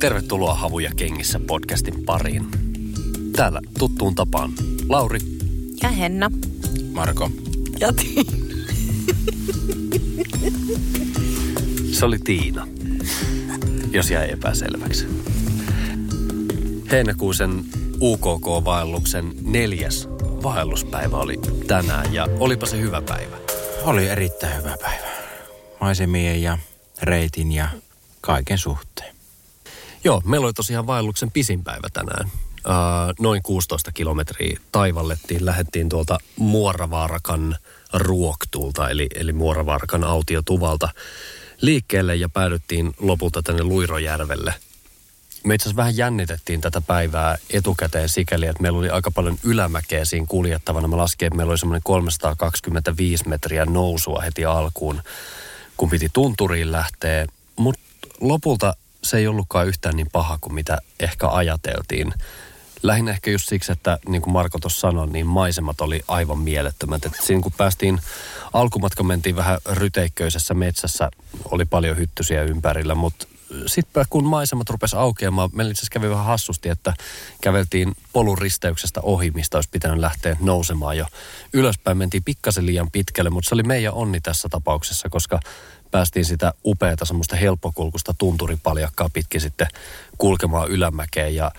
Tervetuloa Havuja kengissä podcastin pariin. Täällä tuttuun tapaan Lauri, Ja Henna. Marko. Ja Tiina. Se oli Tiina, jos jäi epäselväksi. Heinäkuusen UKK-vaelluksen neljäs vaelluspäivä oli tänään ja olipa se hyvä päivä. Oli erittäin hyvä päivä. Maisemien ja reitin ja kaiken suhteen. Joo, meillä oli tosiaan vaelluksen pisin päivä tänään. Uh, noin 16 kilometriä taivallettiin. Lähettiin tuolta Muoravaarakan ruoktulta, eli, eli Muoravaarakan autiotuvalta liikkeelle ja päädyttiin lopulta tänne Luirojärvelle. Me itse asiassa vähän jännitettiin tätä päivää etukäteen sikäli, että meillä oli aika paljon ylämäkeä siinä kuljettavana. Mä laskin, että meillä oli semmoinen 325 metriä nousua heti alkuun, kun piti tunturiin lähteä. Mutta lopulta se ei ollutkaan yhtään niin paha kuin mitä ehkä ajateltiin. Lähinnä ehkä just siksi, että niin kuin Marko tuossa sanoi, niin maisemat oli aivan mielettömät. Et siinä kun päästiin, alkumatka mentiin vähän ryteikköisessä metsässä, oli paljon hyttysiä ympärillä, mutta sitten kun maisemat rupesi aukeamaan, meillä itse kävi vähän hassusti, että käveltiin polun risteyksestä ohi, mistä olisi pitänyt lähteä nousemaan jo ylöspäin. Mentiin pikkasen liian pitkälle, mutta se oli meidän onni tässä tapauksessa, koska päästiin sitä upeata semmoista helppokulkusta tunturipaljakkaa pitkin sitten kulkemaan ylämäkeen ja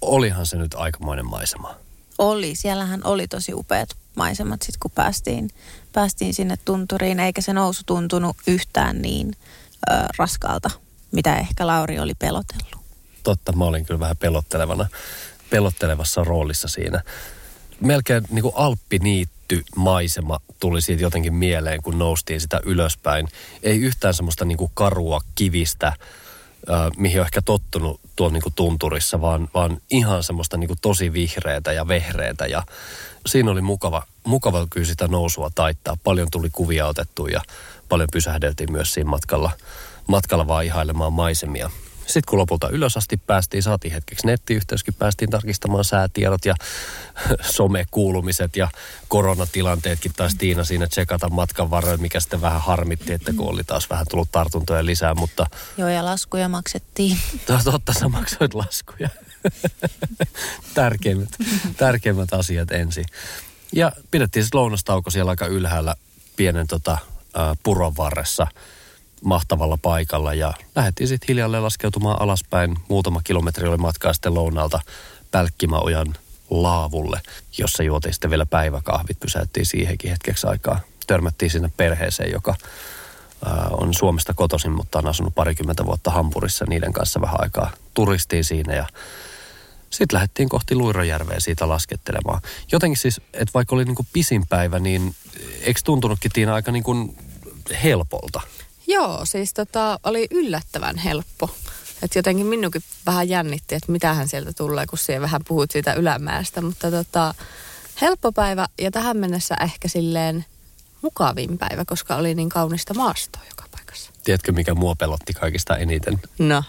olihan se nyt aikamoinen maisema. Oli. Siellähän oli tosi upeat maisemat sitten, kun päästiin, päästiin sinne tunturiin. Eikä se nousu tuntunut yhtään niin ö, raskaalta, mitä ehkä Lauri oli pelotellut. Totta, mä olin kyllä vähän pelottelevana, pelottelevassa roolissa siinä. Melkein niin kuin alppiniitty maisema tuli siitä jotenkin mieleen, kun noustiin sitä ylöspäin. Ei yhtään semmoista niin kuin karua kivistä, mihin on ehkä tottunut tuolla niin kuin tunturissa, vaan, vaan ihan semmoista niin kuin tosi vihreätä ja vehreätä. Ja siinä oli mukava, mukava kyllä sitä nousua taittaa. Paljon tuli kuvia otettu ja paljon pysähdeltiin myös siinä matkalla, matkalla vaan ihailemaan maisemia. Sitten kun lopulta ylös asti päästiin, saatiin hetkeksi nettiyhteyskin, päästiin tarkistamaan säätiedot ja somekuulumiset ja koronatilanteetkin taisi Tiina siinä tsekata matkan varrella, mikä sitten vähän harmitti, että kun oli taas vähän tullut tartuntoja lisää, mutta Joo, ja laskuja maksettiin. to- totta sä maksoit laskuja. tärkeimmät, tärkeimmät asiat ensin. Ja pidettiin sitten lounastauko siellä aika ylhäällä pienen tota, puron varressa mahtavalla paikalla ja lähdettiin sitten hiljalleen laskeutumaan alaspäin. Muutama kilometri oli matkaa sitten lounalta Pälkkimäojan laavulle, jossa juotiin sitten vielä päiväkahvit. Pysäyttiin siihenkin hetkeksi aikaa. Törmättiin sinne perheeseen, joka ää, on Suomesta kotoisin, mutta on asunut parikymmentä vuotta Hampurissa. Niiden kanssa vähän aikaa turistiin siinä ja sitten lähdettiin kohti Luirojärveä siitä laskettelemaan. Jotenkin siis, että vaikka oli niinku pisin päivä, niin eikö tuntunutkin Tiina aika niinku helpolta? Joo, siis tota, oli yllättävän helppo. Et jotenkin minunkin vähän jännitti, että mitähän sieltä tulee, kun siellä vähän puhut siitä ylämäestä. Mutta tota, helppo päivä ja tähän mennessä ehkä silleen mukavin päivä, koska oli niin kaunista maastoa joka paikassa. Tiedätkö, mikä mua pelotti kaikista eniten? No.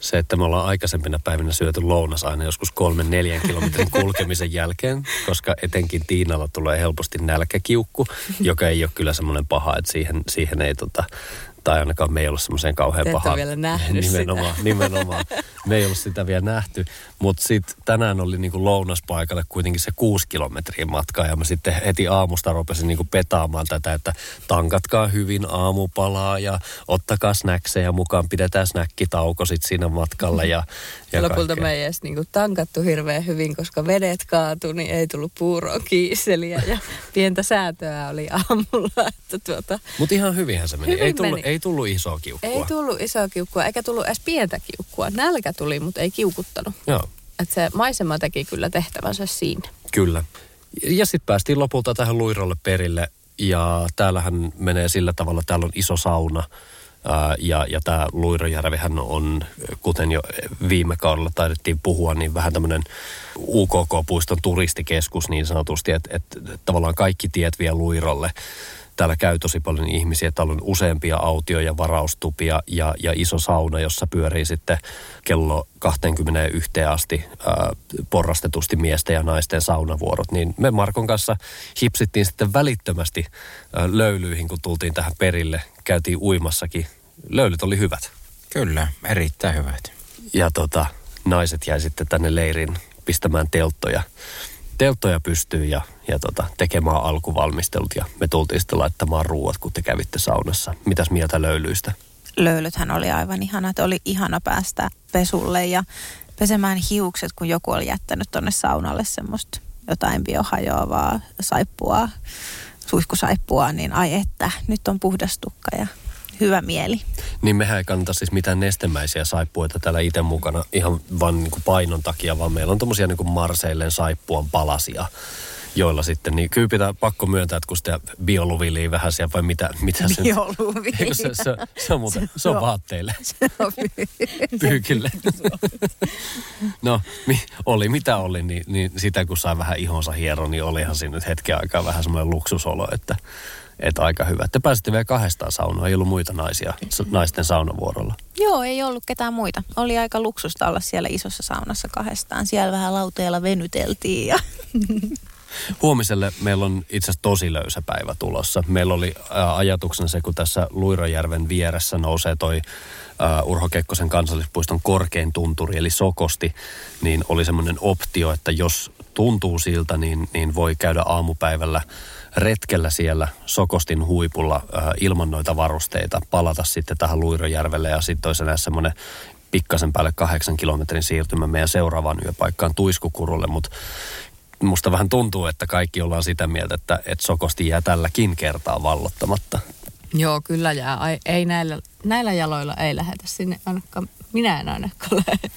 Se, että me ollaan aikaisempina päivinä syöty lounas aina joskus kolmen neljän kilometrin kulkemisen jälkeen, koska etenkin Tiinalla tulee helposti nälkäkiukku, joka ei ole kyllä semmoinen paha, että siihen, siihen ei tota, tai ainakaan me ei ollut semmoiseen kauhean Te ette paha. ole vielä nähnyt nimenomaan, sitä. nimenomaan. Me ei ollut sitä vielä nähty. Mutta sitten tänään oli niinku lounaspaikalle kuitenkin se kuusi kilometriä matkaa. Ja mä sitten heti aamusta rupesin niinku petaamaan tätä, että tankatkaa hyvin aamupalaa ja ottakaa snackseja mukaan. Pidetään snackitauko sit siinä matkalla. Ja, ja lopulta kaikkea. me ei edes niinku tankattu hirveän hyvin, koska vedet kaatui, niin ei tullut puuroa kiiseliä ja pientä säätöä oli aamulla. Että tuota, Mutta ihan hyvinhän se meni. Hyvin ei, tullut, meni. Ei tullut isoa kiukkua. ei tullut isoa kiukkua, eikä tullut edes pientä kiukkua. Nälkä tuli, mutta ei kiukuttanut. Joo, Että se maisema teki kyllä tehtävänsä siinä. kyllä. Ja sitten päästiin lopulta tähän Luirolle perille ja täällähän menee sillä tavalla, täällä on iso sauna ja, ja tämä Luirojärvihän on, kuten jo viime kaudella taidettiin puhua, niin vähän tämmöinen UKK-puiston turistikeskus niin sanotusti, että, että tavallaan kaikki tiet vie Luirolle täällä käy tosi paljon ihmisiä. Täällä on useampia autioja, varaustupia ja, ja iso sauna, jossa pyörii sitten kello 21 asti ää, porrastetusti miesten ja naisten saunavuorot. Niin me Markon kanssa hipsittiin sitten välittömästi ää, löylyihin, kun tultiin tähän perille. Käytiin uimassakin. Löylyt oli hyvät. Kyllä, erittäin hyvät. Ja tota, naiset jäi sitten tänne leirin pistämään telttoja telttoja pystyy ja, ja tota, tekemään alkuvalmistelut ja me tultiin sitten laittamaan ruuat, kun te kävitte saunassa. Mitäs mieltä löylyistä? Löylythän oli aivan ihana, että oli ihana päästä pesulle ja pesemään hiukset, kun joku oli jättänyt tonne saunalle semmoista jotain biohajoavaa saippua, suihkusaippua, niin ai että, nyt on puhdas tukka ja hyvä mieli. Niin mehän ei kannata siis mitään nestemäisiä saippuita täällä itse mukana ihan vain niin kuin painon takia, vaan meillä on tommosia niin kuin Marseillen saippuan palasia joilla sitten, niin kyllä pitää pakko myöntää, että kun sitä bioluviliä vähän siellä, vai mitä, mitä se... Bioluvili. Se, se, se, on muuten, se on vaatteille. Se on Pyykille. no, mi, oli mitä oli, niin, niin sitä kun sai vähän ihonsa hieron, niin olihan siinä nyt hetken aikaa vähän semmoinen luksusolo, että että aika hyvä. Te pääsitte vielä kahdestaan saunaan, ei ollut muita naisia naisten saunavuorolla. Joo, ei ollut ketään muita. Oli aika luksusta olla siellä isossa saunassa kahdestaan. Siellä vähän lauteella venyteltiin ja... Huomiselle meillä on itse asiassa tosi löysä päivä tulossa. Meillä oli ää, ajatuksena se, kun tässä Luirojärven vieressä nousee toi ää, Urho Kekkosen kansallispuiston korkein tunturi, eli Sokosti, niin oli semmoinen optio, että jos tuntuu siltä, niin, niin voi käydä aamupäivällä retkellä siellä Sokostin huipulla äh, ilman noita varusteita, palata sitten tähän Luirojärvelle ja sitten olisi näissä semmoinen pikkasen päälle kahdeksan kilometrin siirtymä meidän seuraavaan yöpaikkaan Tuiskukurulle, mutta musta vähän tuntuu, että kaikki ollaan sitä mieltä, että, että Sokosti jää tälläkin kertaa vallottamatta. Joo, kyllä jää. Ai, ei näillä, näillä jaloilla ei lähetä sinne ainakaan. Minä en ainakaan lähde.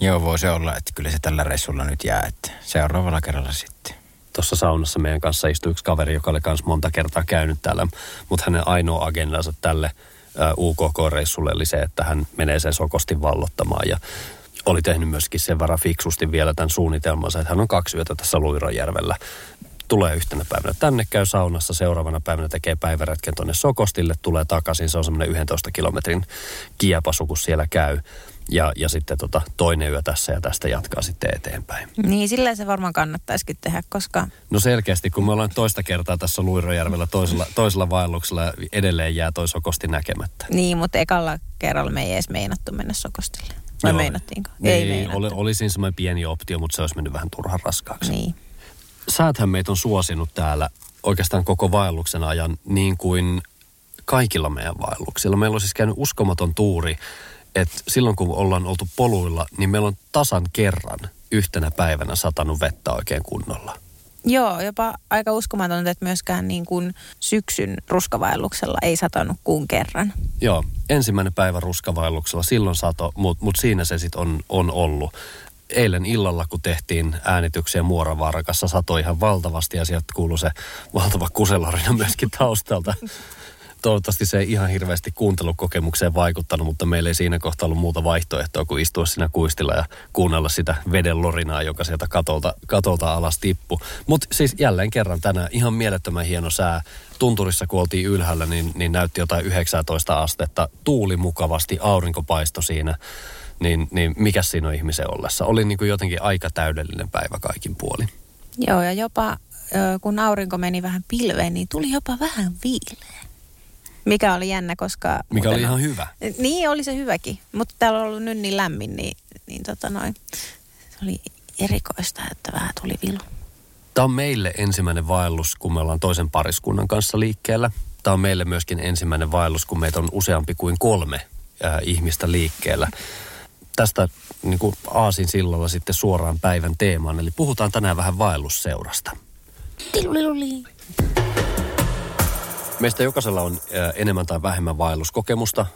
Joo, voi se olla, että kyllä se tällä reissulla nyt jää, että seuraavalla kerralla sitten tuossa saunassa meidän kanssa istui yksi kaveri, joka oli myös monta kertaa käynyt täällä, mutta hänen ainoa agendansa tälle UKK-reissulle oli se, että hän menee sen sokosti vallottamaan ja oli tehnyt myöskin sen verran fiksusti vielä tämän suunnitelmansa, että hän on kaksi yötä tässä Luirojärvellä. Tulee yhtenä päivänä tänne, käy saunassa, seuraavana päivänä tekee päiväretken tuonne Sokostille, tulee takaisin, se on semmoinen 11 kilometrin kiepasu, kun siellä käy ja, ja sitten tota, toinen yö tässä ja tästä jatkaa sitten eteenpäin. Niin, sillä se varmaan kannattaisikin tehdä, koska... No selkeästi, kun me ollaan toista kertaa tässä Luirojärvellä toisella, toisella vaelluksella, edelleen jää toi Sokosti näkemättä. Niin, mutta ekalla kerralla me ei edes meinattu mennä Sokostille. Vai Joo. meinattiinko? Niin, ei meinattu. oli, oli siinä semmoinen pieni optio, mutta se olisi mennyt vähän turhan raskaaksi. Niin. Sääthän meitä on suosinut täällä oikeastaan koko vaelluksen ajan niin kuin kaikilla meidän vaelluksilla. Meillä on siis käynyt uskomaton tuuri, että silloin kun ollaan oltu poluilla, niin meillä on tasan kerran yhtenä päivänä satanut vettä oikein kunnolla. Joo, jopa aika uskomatonta, että myöskään niin kuin syksyn ruskavaelluksella ei satanut kuun kerran. Joo, ensimmäinen päivä ruskavaelluksella, silloin sato, mutta mut siinä se sitten on, on ollut. Eilen illalla, kun tehtiin äänityksiä Muoravaarakassa, satoi ihan valtavasti ja sieltä kuului se valtava kuselarina myöskin taustalta. Toivottavasti se ei ihan hirveästi kuuntelukokemukseen vaikuttanut, mutta meillä ei siinä kohtaa ollut muuta vaihtoehtoa kuin istua siinä kuistilla ja kuunnella sitä veden lorinaa, joka sieltä katolta, katolta alas tippu. Mutta siis jälleen kerran tänään ihan mielettömän hieno sää. Tunturissa, kun oltiin ylhäällä, niin, niin näytti jotain 19 astetta. Tuuli mukavasti, aurinko paistoi siinä. Niin, niin mikä siinä on ihmisen ollessa? Oli niin kuin jotenkin aika täydellinen päivä kaikin puolin. Joo, ja jopa kun aurinko meni vähän pilveen, niin tuli jopa vähän viileä. Mikä oli jännä, koska... Mikä muuten- oli ihan hyvä. Niin, oli se hyväkin. Mutta täällä on ollut nyt niin lämmin, niin, niin tota noin, se oli erikoista, että vähän tuli vilu. Tämä on meille ensimmäinen vaellus, kun me ollaan toisen pariskunnan kanssa liikkeellä. Tämä on meille myöskin ensimmäinen vaellus, kun meitä on useampi kuin kolme ää, ihmistä liikkeellä. Tästä niin kuin Aasin sillalla sitten suoraan päivän teemaan, eli puhutaan tänään vähän vaellusseurasta. Tiluliluli. Meistä jokaisella on enemmän tai vähemmän vaelluskokemusta.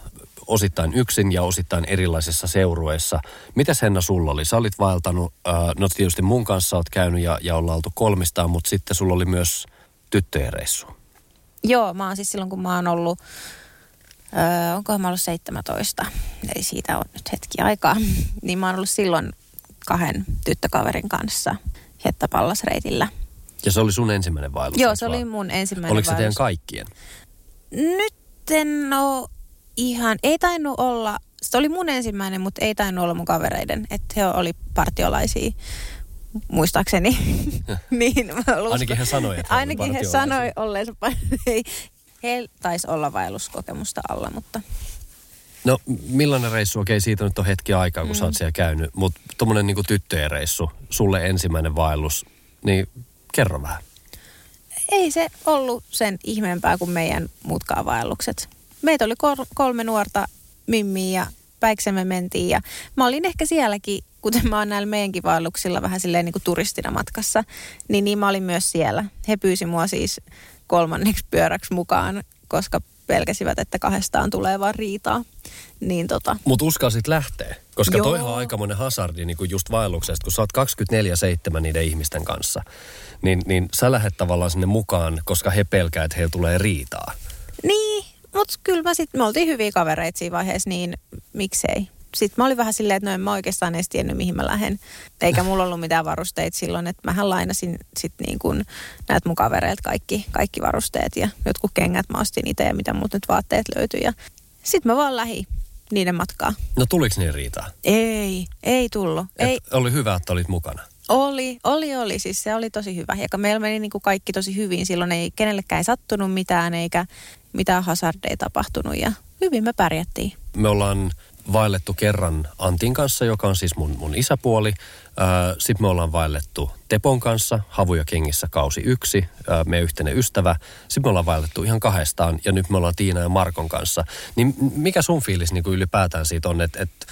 osittain yksin ja osittain erilaisissa seurueissa. Mitäs Henna sulla oli? Sä olit vaeltanut, no tietysti mun kanssa oot käynyt ja, ja ollaan oltu kolmistaan, mutta sitten sulla oli myös tyttöjen reissu. Joo, mä oon siis silloin kun mä oon ollut, öö, onkohan mä ollut 17, eli siitä on nyt hetki aikaa, niin mä oon ollut silloin kahden tyttökaverin kanssa Hettapallasreitillä. Ja se oli sun ensimmäinen vaellus? Joo, se oli vaan? mun ensimmäinen Oliko se teidän vaellus. kaikkien? Nyt en oo ihan, ei tainnut olla, se oli mun ensimmäinen, mutta ei tainnut olla mun kavereiden, että he oli partiolaisia muistaakseni. niin, mä. Ainakin he sanoi, että oli Ainakin he sanoi olleensa, ei, he taisi olla vaelluskokemusta alla, mutta No millainen reissu, okei siitä nyt on hetki aikaa, kun mm. sä oot siellä käynyt, mutta tuommoinen niin tyttöjen reissu, sulle ensimmäinen vaellus, niin kerro vähän. ei se ollut sen ihmeempää kuin meidän muutkaan vaellukset. Meitä oli kol- kolme nuorta mimmiä ja päiksemme mentiin ja mä olin ehkä sielläkin, kuten mä oon näillä meidänkin vaelluksilla vähän silleen niin kuin turistina matkassa, niin, niin mä olin myös siellä. He pyysi mua siis kolmanneksi pyöräksi mukaan, koska pelkäsivät, että kahdestaan tulee vaan riitaa. Niin tota, Mutta uskalsit lähteä, koska Joo. toihan on aikamoinen hazardi niin kuin just vaelluksesta, kun sä oot 24-7 niiden ihmisten kanssa, niin, niin sä lähdet tavallaan sinne mukaan, koska he pelkää, että heillä tulee riitaa. Niin, mutta kyllä mä sit, me oltiin hyviä kavereita siinä vaiheessa, niin miksei. Sitten mä olin vähän silleen, että no en mä oikeastaan edes tiennyt, mihin mä lähden. Eikä mulla ollut mitään varusteita silloin, että mähän lainasin sit niin kuin näitä mun kavereilta kaikki, kaikki varusteet ja jotkut kengät mä ostin itse ja mitä muut nyt vaatteet löytyi. Ja sitten mä vaan lähi niiden matkaa. No tuliko niin riitaa? Ei, ei tullut. Et Ei, Oli hyvä, että olit mukana. oli, oli, oli. Siis se oli tosi hyvä. Ja meillä meni niin kuin kaikki tosi hyvin. Silloin ei kenellekään ei sattunut mitään eikä mitään hazardeja tapahtunut ja hyvin me pärjättiin. Me ollaan vaellettu kerran Antin kanssa, joka on siis mun, mun isäpuoli. Sitten me ollaan vaellettu Tepon kanssa, Havuja kengissä kausi yksi, ää, meidän yhteinen ystävä. Sitten me ollaan vaellettu ihan kahdestaan ja nyt me ollaan Tiina ja Markon kanssa. Niin mikä sun fiilis niin kuin ylipäätään siitä on, että, että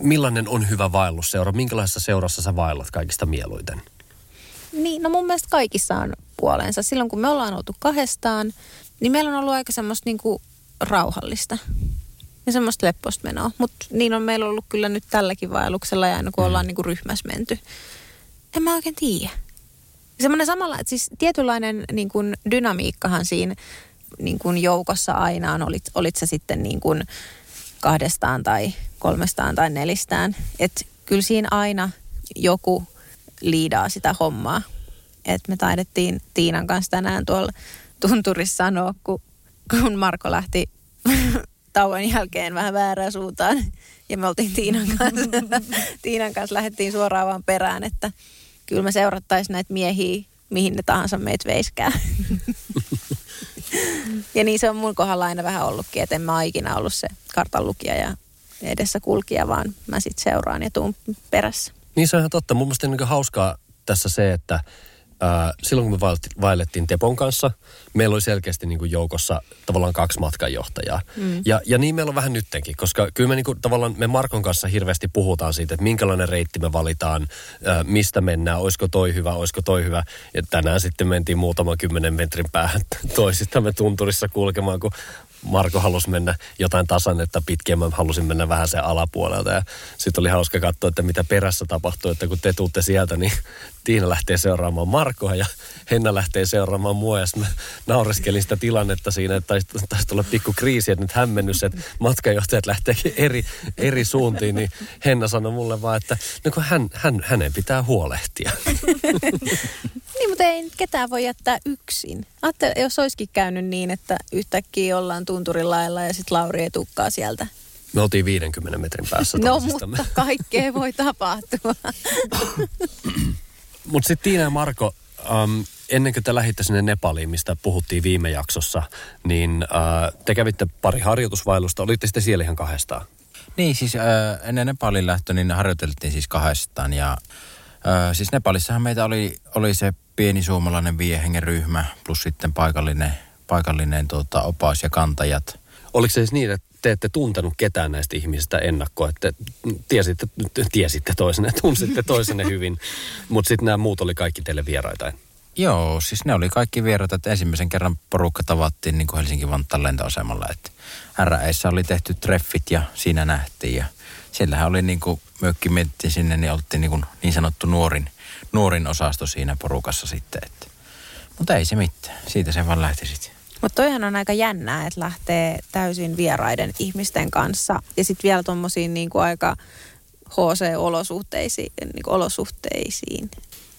millainen on hyvä vaellusseura? Minkälaisessa seurassa sä vaellat kaikista mieluiten? Niin, no mun mielestä kaikissa on puolensa. Silloin kun me ollaan oltu kahdestaan, niin meillä on ollut aika semmoista niinku rauhallista ja semmoista lepposta menoa. Mutta niin on meillä ollut kyllä nyt tälläkin vaelluksella ja aina kun ollaan niinku ryhmässä menty. En mä oikein tiedä. Semmoinen samalla, että siis tietynlainen niin kuin dynamiikkahan siinä niin kuin joukossa aina on, olit, olit se sitten niin kuin kahdestaan tai kolmestaan tai nelistään. Että kyllä siinä aina joku liidaa sitä hommaa. Et me taidettiin Tiinan kanssa tänään tuolla tunturissa sanoa, kun, kun Marko lähti tauon jälkeen vähän väärään suuntaan. Ja me oltiin Tiinan kanssa, Tiinan kanssa lähdettiin suoraan vaan perään, että kyllä me seurattaisiin näitä miehiä, mihin ne tahansa meitä veiskää. ja niin se on mun kohdalla aina vähän ollutkin, että en mä ikinä ollut se kartan lukija ja edessä kulkija, vaan mä sitten seuraan ja tuun perässä. Niin se on ihan totta. Mun mielestä niin hauskaa tässä se, että ää, silloin kun me vaellettiin, Tepon kanssa, meillä oli selkeästi niin kuin joukossa tavallaan kaksi matkanjohtajaa. Mm. Ja, ja niin meillä on vähän nyttenkin, koska kyllä me niin kuin, tavallaan me Markon kanssa hirveästi puhutaan siitä, että minkälainen reitti me valitaan, ää, mistä mennään, olisiko toi hyvä, olisiko toi hyvä. Ja tänään sitten mentiin muutaman kymmenen metrin päähän toisistamme tunturissa kulkemaan, kun Marko halusi mennä jotain tasannetta pitkin, mä halusin mennä vähän sen alapuolelta. Ja sitten oli hauska katsoa, että mitä perässä tapahtuu, että kun te tuutte sieltä, niin Tiina lähtee seuraamaan Markoa ja Henna lähtee seuraamaan mua. Ja mä naureskelin sitä tilannetta siinä, että taisi, taisi tulla pikku kriisi, että nyt hämmennys, että matkajohtajat lähteekin eri, eri suuntiin. Niin Henna sanoi mulle vaan, että no kun hän, hän, hänen pitää huolehtia. Niin, mutta ei ketään voi jättää yksin. Ajattele, jos olisikin käynyt niin, että yhtäkkiä ollaan tunturin lailla ja sitten Lauri ei tukkaa sieltä. Me oltiin 50 metrin päässä No, mutta kaikkea voi tapahtua. Mutta sitten Tiina ja Marko, um, ennen kuin te lähditte sinne Nepaliin, mistä puhuttiin viime jaksossa, niin uh, te kävitte pari harjoitusvailusta. Olitte sitten siellä ihan kahdestaan. Niin, siis äh, ennen Nepalin lähtö niin harjoiteltiin siis kahdestaan ja äh, siis Nepalissahan meitä oli, oli se pieni suomalainen viiden hengen ryhmä plus sitten paikallinen, paikallinen tota, opas ja kantajat. Oliko se siis niin, että te ette tuntenut ketään näistä ihmisistä ennakkoa, että tiesitte, tiesitte toisenne, tunsitte toisenne hyvin, mutta sitten nämä muut oli kaikki teille vieraita? Joo, siis ne oli kaikki vieraita, että ensimmäisen kerran porukka tavattiin niin kuin Helsinki Vantaan lentoasemalla. Että RAEissa oli tehty treffit ja siinä nähtiin ja siellähän oli niin kuin mökki mietittiin sinne, niin oltiin niin, kuin niin sanottu nuorin, nuorin osasto siinä porukassa sitten. Että. Mutta ei se mitään, siitä se vaan lähti sitten. Mutta toihan on aika jännää, että lähtee täysin vieraiden ihmisten kanssa ja sitten vielä tuommoisiin niin aika HC-olosuhteisiin. Niin olosuhteisiin.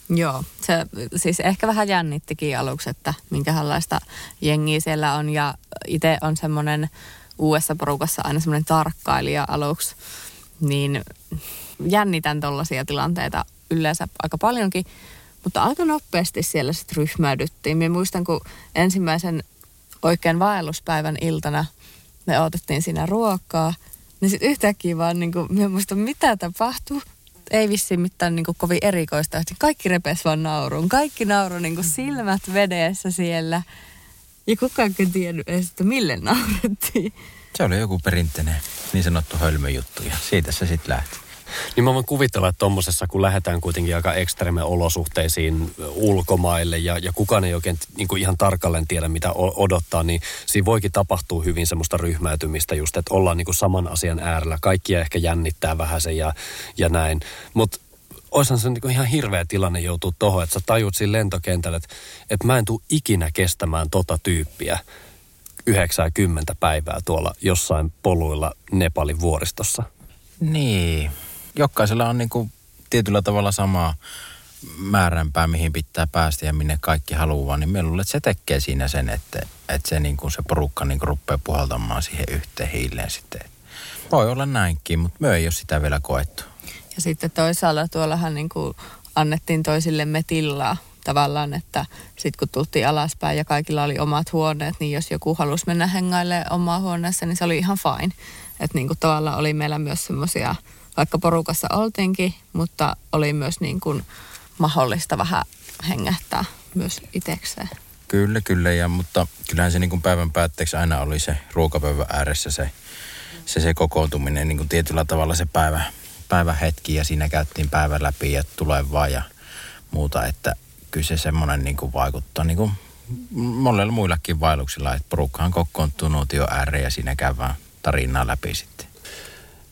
Joo, se siis ehkä vähän jännittikin aluksi, että minkälaista jengiä siellä on. Ja itse on semmoinen uudessa porukassa aina semmoinen tarkkailija aluksi, niin jännitän tuollaisia tilanteita yleensä aika paljonkin. Mutta aika nopeasti siellä sitten ryhmäydyttiin. Minä muistan, kun ensimmäisen oikein vaelluspäivän iltana me otettiin siinä ruokaa, niin sitten yhtäkkiä vaan niin kuin, minä muistan, mitä tapahtui ei vissiin mitään niin kuin kovin erikoista. Kaikki repes vaan nauruun. Kaikki nauru niin kuin silmät vedessä siellä. Ja kukaan ei tiennyt edes, että mille naurettiin. Se oli joku perinteinen niin sanottu hölmöjuttu ja siitä se sitten lähti. Niin mä voin kuvitella, että tuommoisessa, kun lähdetään kuitenkin aika ekstreme olosuhteisiin ulkomaille ja, ja kukaan ei oikein niin kuin ihan tarkalleen tiedä, mitä odottaa, niin siinä voikin tapahtua hyvin semmoista ryhmäytymistä just, että ollaan niin kuin saman asian äärellä. Kaikkia ehkä jännittää vähän se ja, ja näin. Mutta oishan se niin ihan hirveä tilanne joutuu tuohon, että sä tajut siinä lentokentällä, että, että mä en tule ikinä kestämään tota tyyppiä 90 päivää tuolla jossain poluilla Nepalin vuoristossa. Niin, jokaisella on niin kuin tietyllä tavalla samaa määränpää, mihin pitää päästä ja minne kaikki haluaa, niin meillä että se tekee siinä sen, että, että se, niin kuin se porukka niin kuin rupeaa puhaltamaan siihen yhteen hiileen sitten. Voi olla näinkin, mutta me ei ole sitä vielä koettu. Ja sitten toisaalla tuollahan niin kuin annettiin toisillemme tilaa tavallaan, että sitten kun tultiin alaspäin ja kaikilla oli omat huoneet, niin jos joku halusi mennä hengailemaan omaa huoneessa, niin se oli ihan fine. Että niin kuin tavallaan oli meillä myös semmoisia vaikka porukassa oltiinkin, mutta oli myös niin kuin mahdollista vähän hengähtää myös itsekseen. Kyllä, kyllä, ja, mutta kyllähän se niin kuin päivän päätteeksi aina oli se ruokapöydän ääressä se, se, se kokoontuminen, niin kuin tietyllä tavalla se päivä, päivähetki ja siinä käyttiin päivän läpi ja tulevaa ja muuta, että kyllä se semmoinen niin kuin vaikuttaa niin kuin monella muillakin vaelluksilla, että porukkahan kokoontuu nuotio ääreen ja siinä käydään tarinaa läpi sitten.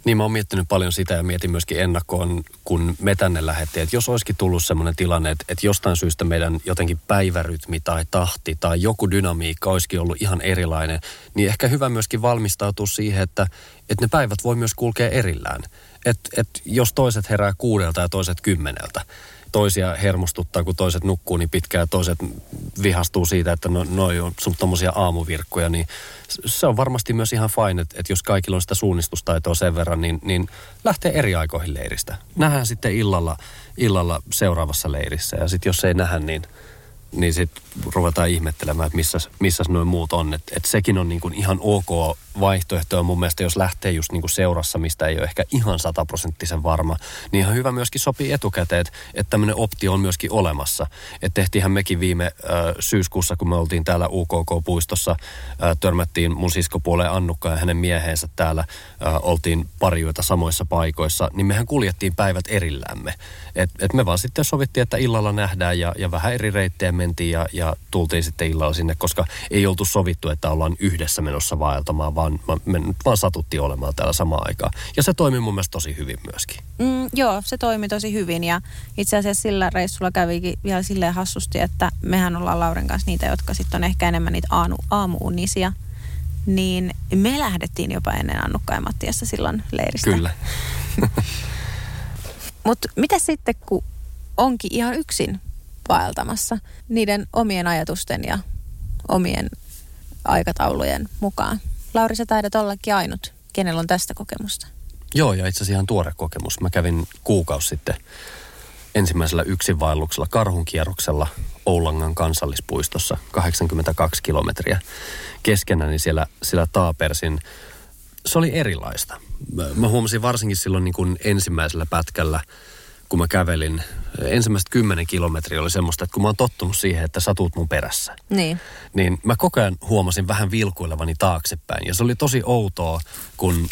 Niin mä oon miettinyt paljon sitä ja mietin myöskin ennakkoon, kun me tänne lähdettiin, että jos olisikin tullut sellainen tilanne, että, että jostain syystä meidän jotenkin päivärytmi tai tahti tai joku dynamiikka olisikin ollut ihan erilainen, niin ehkä hyvä myöskin valmistautua siihen, että, että ne päivät voi myös kulkea erillään. Että että jos toiset herää kuudelta ja toiset kymmeneltä, toisia hermostuttaa, kun toiset nukkuu niin pitkään ja toiset vihastuu siitä, että no, noi on sun tommosia aamuvirkkoja, niin se on varmasti myös ihan fine, että, että jos kaikilla on sitä suunnistustaitoa sen verran, niin, niin lähtee eri aikoihin leiristä. Nähdään sitten illalla, illalla seuraavassa leirissä ja sitten jos ei nähdä, niin niin sitten ruvetaan ihmettelemään, että missäs, missäs noin muut on. Että et sekin on niinku ihan ok vaihtoehto mun mielestä, jos lähtee just niinku seurassa, mistä ei ole ehkä ihan sataprosenttisen varma, niin ihan hyvä myöskin sopii etukäteen, että, tämmöinen optio on myöskin olemassa. Että tehtiinhän mekin viime äh, syyskuussa, kun me oltiin täällä UKK-puistossa, äh, törmättiin mun siskopuoleen Annukka ja hänen mieheensä täällä, äh, oltiin parijoita samoissa paikoissa, niin mehän kuljettiin päivät erillämme. Et, et me vaan sitten sovittiin, että illalla nähdään ja, ja vähän eri reittejä mentiin ja, ja tultiin sitten illalla sinne, koska ei oltu sovittu, että ollaan yhdessä menossa vaeltamaan, vaan me nyt vaan satuttiin olemaan täällä samaan aikaan. Ja se toimi mun mielestä tosi hyvin myöskin. Mm, joo, se toimi tosi hyvin ja itse asiassa sillä reissulla kävikin vielä silleen hassusti, että mehän ollaan Lauren kanssa niitä, jotka sitten on ehkä enemmän niitä aamu, aamuunisia. Niin me lähdettiin jopa ennen Annukka ja Mattiassa silloin leiristä. Kyllä. Mutta mitä sitten, kun onkin ihan yksin vaeltamassa niiden omien ajatusten ja omien aikataulujen mukaan? Lauri, sä taidat ollakin ainut, kenellä on tästä kokemusta. Joo, ja itse asiassa ihan tuore kokemus. Mä kävin kuukausi sitten ensimmäisellä yksinvaelluksella karhunkierroksella Oulangan kansallispuistossa 82 kilometriä keskenäni siellä, siellä Taapersin. Se oli erilaista. Mä huomasin varsinkin silloin niin kuin ensimmäisellä pätkällä, kun mä kävelin, ensimmäiset kymmenen kilometriä oli semmoista, että kun mä oon tottunut siihen, että sä tuut mun perässä. Niin. Niin mä koko ajan huomasin vähän vilkuilevani taaksepäin. Ja se oli tosi outoa, kun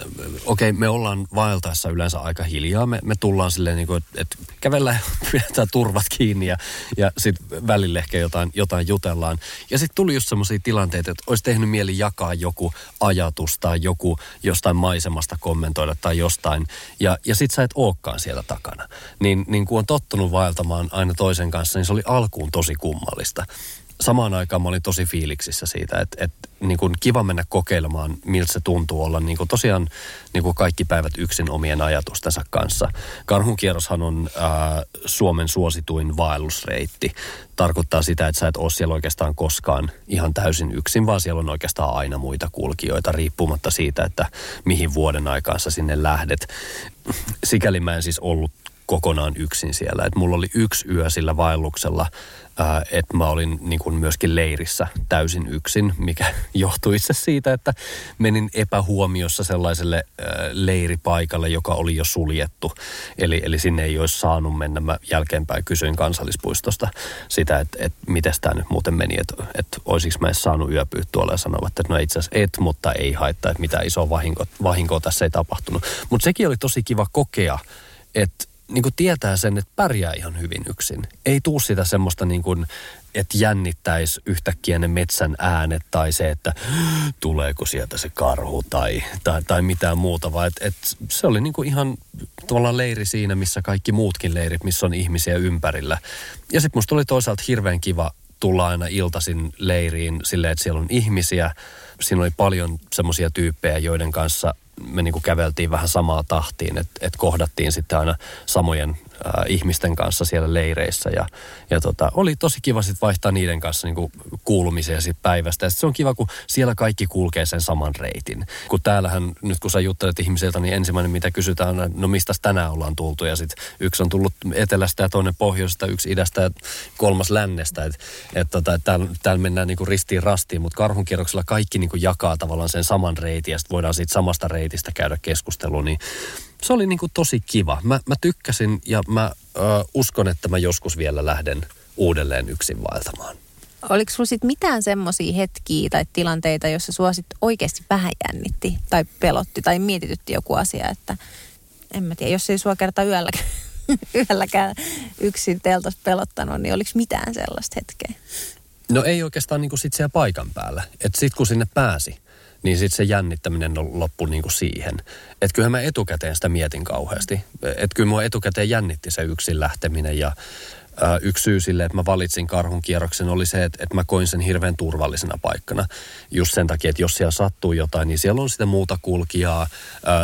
okei, okay, me ollaan vaeltaessa yleensä aika hiljaa. Me, me tullaan silleen, niin että, että kävellään, pidetään turvat kiinni ja, ja sitten välillä ehkä jotain, jotain jutellaan. Ja sitten tuli just semmoisia tilanteita, että olisi tehnyt mieli jakaa joku ajatus tai joku jostain maisemasta kommentoida tai jostain. Ja, ja sitten sä et olekaan siellä takana. Niin, niin kun on tottunut vaeltamaan aina toisen kanssa, niin se oli alkuun tosi kummallista samaan aikaan mä olin tosi fiiliksissä siitä, että, että niin kuin kiva mennä kokeilemaan, miltä se tuntuu olla niin kuin tosiaan niin kuin kaikki päivät yksin omien ajatustensa kanssa. Karhunkierroshan on ää, Suomen suosituin vaellusreitti. Tarkoittaa sitä, että sä et ole siellä oikeastaan koskaan ihan täysin yksin, vaan siellä on oikeastaan aina muita kulkijoita, riippumatta siitä, että mihin vuoden aikaan sä sinne lähdet. Sikäli mä en siis ollut kokonaan yksin siellä. Et mulla oli yksi yö sillä vaelluksella, että mä olin niin kuin myöskin leirissä täysin yksin, mikä johtui itse siitä, että menin epähuomiossa sellaiselle leiripaikalle, joka oli jo suljettu. Eli, eli sinne ei olisi saanut mennä. Mä jälkeenpäin kysyin kansallispuistosta sitä, että, että miten tämä nyt muuten meni, että, että olisiko mä edes saanut yöpyä tuolla ja sanoa, että no itse asiassa et, mutta ei haittaa, että mitä isoa vahinko, vahinkoa tässä ei tapahtunut. Mutta sekin oli tosi kiva kokea, että niin kuin tietää sen, että pärjää ihan hyvin yksin. Ei tuu sitä semmoista niin kuin, että jännittäisi yhtäkkiä ne metsän äänet tai se, että tuleeko sieltä se karhu tai, tai, tai mitään muuta, vaan että et se oli niin kuin ihan tavallaan leiri siinä, missä kaikki muutkin leirit, missä on ihmisiä ympärillä. Ja sitten musta oli toisaalta hirveän kiva tulla aina iltaisin leiriin silleen, että siellä on ihmisiä. Siinä oli paljon semmoisia tyyppejä, joiden kanssa me niin kuin käveltiin vähän samaa tahtiin, että, että kohdattiin sitten aina samojen äh, ihmisten kanssa siellä leireissä. Ja, ja tota, oli tosi kiva sitten vaihtaa niiden kanssa niin kuulumisia sit päivästä. Ja sit se on kiva, kun siellä kaikki kulkee sen saman reitin. Kun täällähän, nyt kun sä juttelet ihmisiltä, niin ensimmäinen mitä kysytään on, no mistä tänään ollaan tultu. Ja sitten yksi on tullut etelästä ja toinen pohjoisesta, yksi idästä ja kolmas lännestä. Että et, tota, et täällä, täällä mennään niin ristiin rastiin, mutta karhunkierroksella kaikki niin jakaa tavallaan sen saman reitin ja sitten voidaan siitä samasta reitistä käydä keskustelua. Niin se oli niin kuin tosi kiva. Mä, mä tykkäsin ja mä ö, uskon, että mä joskus vielä lähden uudelleen yksin vaeltamaan. Oliko sulla sitten mitään semmoisia hetkiä tai tilanteita, jossa sua sit oikeasti vähän jännitti tai pelotti tai mietitytti joku asia, että en mä tiedä, jos ei sua kerta yölläkään, yölläkään yksin teltas pelottanut, niin oliko mitään sellaista hetkeä? No ei oikeastaan niin kuin sit siellä paikan päällä. Että sit kun sinne pääsi, niin sitten se jännittäminen on loppu niin kuin siihen. Että kyllähän mä etukäteen sitä mietin kauheasti. Että kyllä mua etukäteen jännitti se yksin lähteminen ja Yksi syy sille, että mä valitsin karhun kierroksen oli se, että, että mä koin sen hirveän turvallisena paikkana. Just sen takia, että jos siellä sattuu jotain, niin siellä on sitä muuta kulkijaa,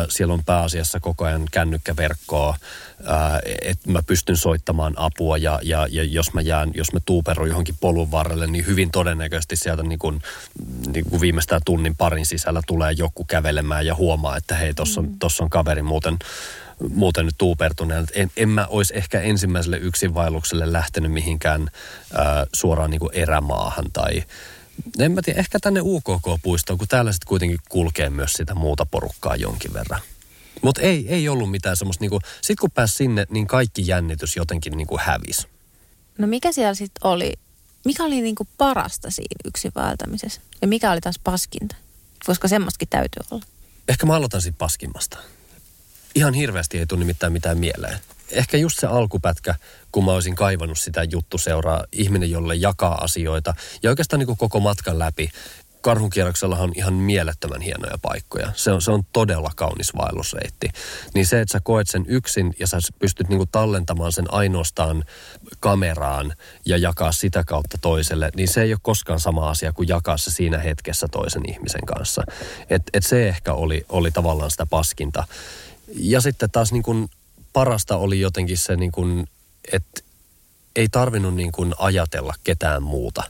siellä on pääasiassa koko ajan kännykkäverkkoa, että mä pystyn soittamaan apua ja, ja, ja jos mä jään, jos mä tuuperun johonkin polun varrelle, niin hyvin todennäköisesti sieltä niin kuin, niin kuin viimeistään tunnin parin sisällä tulee joku kävelemään ja huomaa, että hei, tuossa on, mm. tossa on kaveri muuten muuten nyt tuupertuneen. En, en mä olisi ehkä ensimmäiselle yksinvaellukselle lähtenyt mihinkään ää, suoraan niin kuin erämaahan tai en mä tiedä, ehkä tänne UKK-puistoon, kun täällä sitten kuitenkin kulkee myös sitä muuta porukkaa jonkin verran. Mutta ei, ei ollut mitään semmoista, niinku, sit kun pääsi sinne, niin kaikki jännitys jotenkin niinku hävisi. No mikä siellä sitten oli, mikä oli niinku parasta siinä yksin vaeltamisessa? Ja mikä oli taas paskinta? Koska semmoistakin täytyy olla. Ehkä mä aloitan siitä paskimmasta. Ihan hirveästi ei tule nimittäin mitään mieleen. Ehkä just se alkupätkä, kun mä olisin kaivannut sitä juttu seuraa ihminen, jolle jakaa asioita. Ja oikeastaan niin kuin koko matkan läpi karhunkierroksella on ihan mielettömän hienoja paikkoja. Se on, se on todella kaunis vaellusreitti. Niin se, että sä koet sen yksin ja sä pystyt niinku tallentamaan sen ainoastaan kameraan ja jakaa sitä kautta toiselle, niin se ei ole koskaan sama asia kuin jakaa se siinä hetkessä toisen ihmisen kanssa. Et, et se ehkä oli, oli tavallaan sitä paskinta. Ja sitten taas niin kuin parasta oli jotenkin se, niin kuin, että ei tarvinnut niin kuin ajatella ketään muuta.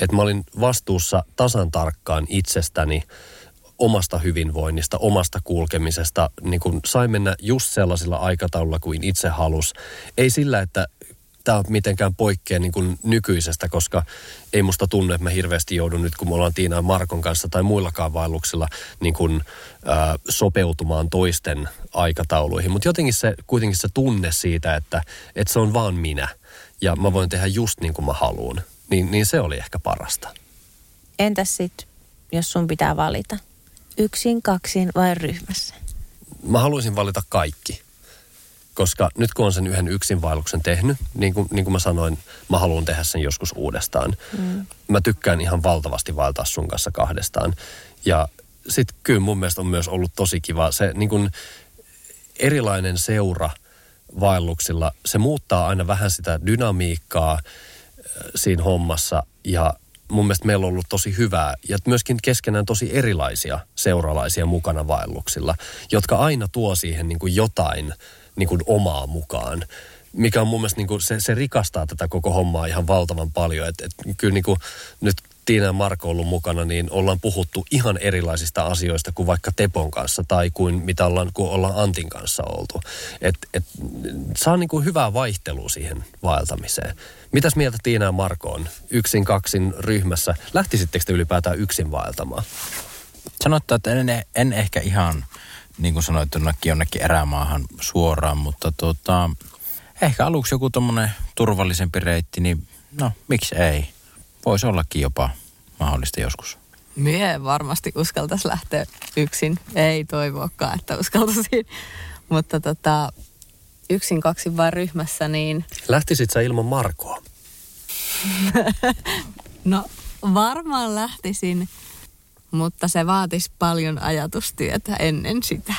Että mä olin vastuussa tasan tarkkaan itsestäni, omasta hyvinvoinnista, omasta kulkemisesta. Niin kuin sain mennä just sellaisilla aikataululla kuin itse halus. Ei sillä, että tämä mitenkään poikkea niin kuin nykyisestä, koska ei musta tunnu, että mä hirveästi joudun nyt, kun me ollaan Tiina Markon kanssa tai muillakaan vaelluksilla niin kuin, ää, sopeutumaan toisten aikatauluihin. Mutta jotenkin se, kuitenkin se tunne siitä, että, että se on vaan minä ja mä voin tehdä just niin kuin mä haluan, niin, niin se oli ehkä parasta. Entäs sitten, jos sun pitää valita? Yksin, kaksin vai ryhmässä? mä haluaisin valita kaikki. Koska nyt kun on sen yhden yksinvaelluksen tehnyt, niin kuin, niin kuin mä sanoin, mä haluan tehdä sen joskus uudestaan. Mm. Mä tykkään ihan valtavasti vaeltaa sun kanssa kahdestaan. Ja sitten kyllä mun mielestä on myös ollut tosi kiva se niin kuin erilainen seura vaelluksilla. Se muuttaa aina vähän sitä dynamiikkaa äh, siinä hommassa ja mun mielestä meillä on ollut tosi hyvää ja myöskin keskenään tosi erilaisia seuralaisia mukana vaelluksilla, jotka aina tuo siihen niin kuin jotain niin kuin omaa mukaan mikä on mun mielestä niin kuin, se, se rikastaa tätä koko hommaa ihan valtavan paljon. Et, et, kyllä niin kuin, nyt Tiina ja Marko ollut mukana, niin ollaan puhuttu ihan erilaisista asioista kuin vaikka Tepon kanssa tai kuin mitä ollaan, kun ollaan Antin kanssa oltu. Et, et, saa niin kuin hyvää vaihtelua siihen vaeltamiseen. Mitäs mieltä Tiina ja Marko on yksin kaksin ryhmässä? Lähtisittekö te ylipäätään yksin vaeltamaan? Sanotaan, että en, en ehkä ihan, niin kuin sanoit, jonnekin, jonnekin erämaahan suoraan, mutta tota, ehkä aluksi joku tuommoinen turvallisempi reitti, niin no miksi ei? Voisi ollakin jopa mahdollista joskus. Mie varmasti uskaltaisi lähteä yksin. Ei toivoakaan, että uskaltaisin. Mutta tota, yksin kaksi vain ryhmässä, niin... Lähtisit sä ilman Markoa? no varmaan lähtisin, mutta se vaatisi paljon ajatustyötä ennen sitä.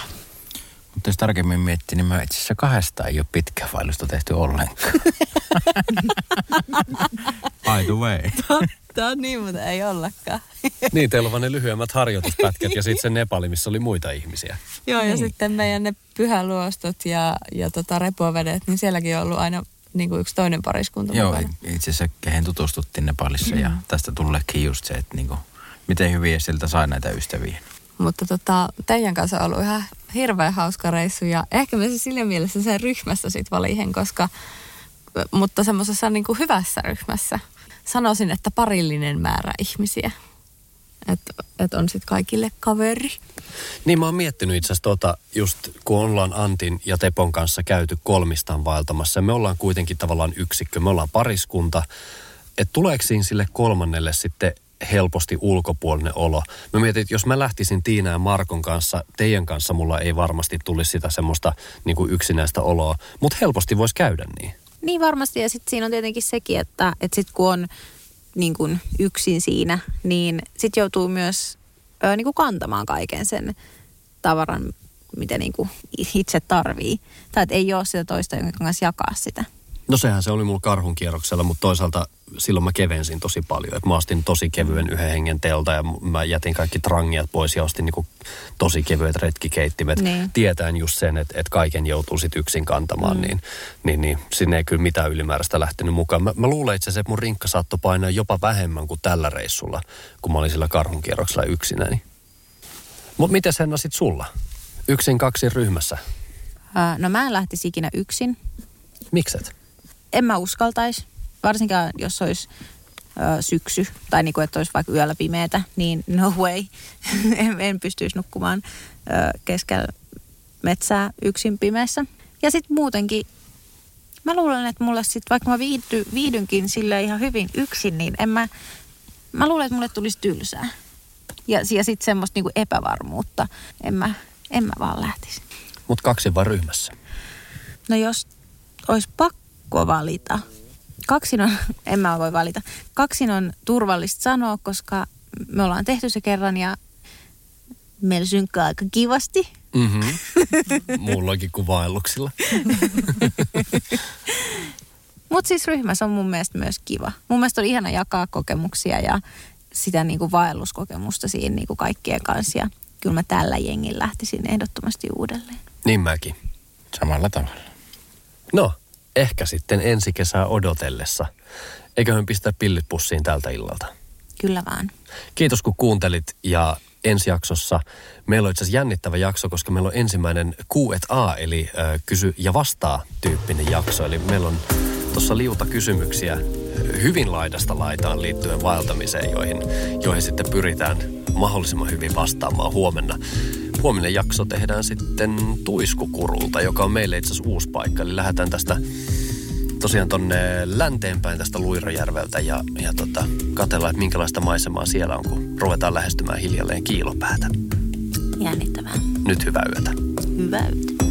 Mutta jos tarkemmin miettii, niin mä itse asiassa kahdesta ei ole pitkää vaellusta tehty ollenkaan. By the way. Totta on niin, mutta ei ollakaan. niin, teillä on vaan ne lyhyemmät harjoituspätkät ja sitten se Nepali, missä oli muita ihmisiä. Joo, ja niin. sitten meidän ne pyhäluostot ja, ja tota repovedet, niin sielläkin on ollut aina niin kuin yksi toinen pariskunta Joo, mukana. itse asiassa kehen tutustuttiin Nepalissa mm. ja tästä tulleekin just se, että niin kuin, miten hyviä sieltä sai näitä ystäviä. Mutta tota, teidän kanssa on ollut ihan hirveän hauska reissu ja ehkä myös sillä mielessä sen ryhmässä sit valihen, koska, mutta semmoisessa niin kuin hyvässä ryhmässä. Sanoisin, että parillinen määrä ihmisiä. Että et on sitten kaikille kaveri. Niin mä oon miettinyt itse asiassa tota, just kun ollaan Antin ja Tepon kanssa käyty kolmistaan vaeltamassa. Me ollaan kuitenkin tavallaan yksikkö, me ollaan pariskunta. Että tuleeko siinä sille kolmannelle sitten helposti ulkopuolinen olo. Mä mietin, että jos mä lähtisin Tiina ja Markon kanssa, teidän kanssa mulla ei varmasti tulisi sitä semmoista niin kuin yksinäistä oloa, mutta helposti voisi käydä niin. Niin varmasti ja sitten siinä on tietenkin sekin, että, että sitten kun on niin kuin yksin siinä, niin sitten joutuu myös ö, niin kuin kantamaan kaiken sen tavaran, mitä niin kuin itse tarvii. Tai että ei ole sitä toista, jonka kanssa jakaa sitä. No sehän se oli mulla karhun kierroksella, mutta toisaalta silloin mä kevensin tosi paljon. Et mä ostin tosi kevyen yhden hengen telta ja mä jätin kaikki trangiat pois ja ostin niinku tosi kevyet retkikeittimet. Niin. Tietäen just sen, että et kaiken joutuu sit yksin kantamaan, mm. niin, niin, niin sinne ei kyllä mitään ylimääräistä lähtenyt mukaan. Mä, mä luulen itse asiassa, että mun rinkka saattoi painaa jopa vähemmän kuin tällä reissulla, kun mä olin sillä karhun kierroksella yksinäni. Mutta miten Henna sit sulla? Yksin kaksi ryhmässä? no mä en lähtisi ikinä yksin. Mikset? En mä uskaltaisi varsinkaan jos olisi ö, syksy tai niin kuin, että olisi vaikka yöllä pimeätä, niin no way. en, en pystyisi nukkumaan ö, keskellä metsää yksin pimeässä. Ja sitten muutenkin, mä luulen, että mulle sitten, vaikka mä viihdy, viihdynkin sille ihan hyvin yksin, niin en mä, mä luulen, että mulle tulisi tylsää. Ja, ja sitten semmoista niinku epävarmuutta. En mä, en mä vaan lähtisi. Mutta kaksi vaan ryhmässä. No jos olisi pakko valita, kaksin on, en mä voi valita, kaksin on turvallista sanoa, koska me ollaan tehty se kerran ja meillä synkkää aika kivasti. Mm-hmm. Mullakin kuin vaelluksilla. Mutta siis ryhmässä on mun mielestä myös kiva. Mun mielestä on ihana jakaa kokemuksia ja sitä niinku vaelluskokemusta siinä niinku kaikkien kanssa. Ja kyllä mä tällä jengin lähtisin ehdottomasti uudelleen. Niin mäkin. Samalla tavalla. No, ehkä sitten ensi kesää odotellessa. Eiköhän pistää pillit pussiin tältä illalta. Kyllä vaan. Kiitos kun kuuntelit ja ensi jaksossa meillä on itse asiassa jännittävä jakso, koska meillä on ensimmäinen Q&A eli äh, kysy ja vastaa tyyppinen jakso. Eli meillä on tuossa liuta kysymyksiä hyvin laidasta laitaan liittyen vaeltamiseen, joihin, joihin sitten pyritään mahdollisimman hyvin vastaamaan huomenna. Huominen jakso tehdään sitten Tuiskukurulta, joka on meille itse asiassa uusi paikka. Eli lähdetään tästä tosiaan tonne länteenpäin tästä Luirojärveltä ja, ja tota, katsellaan, että minkälaista maisemaa siellä on, kun ruvetaan lähestymään hiljalleen kiilopäätä. Jännittävää. Nyt hyvää yötä. hyvät. Aamiaine.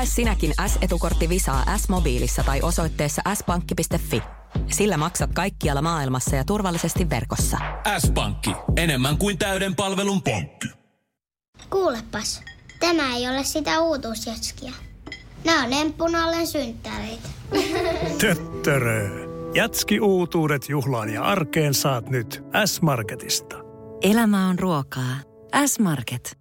Hae sinäkin S-etukortti Visaa S-mobiilissa tai osoitteessa s-pankki.fi. Sillä maksat kaikkialla maailmassa ja turvallisesti verkossa. S-pankki. Enemmän kuin täyden palvelun pankki. Kuulepas, tämä ei ole sitä uutuusjatskia. Nämä on emppunallen synttäreitä. Töttörö. Jatski uutuudet juhlaan ja arkeen saat nyt S-Marketista. Elämä on ruokaa. S-Market.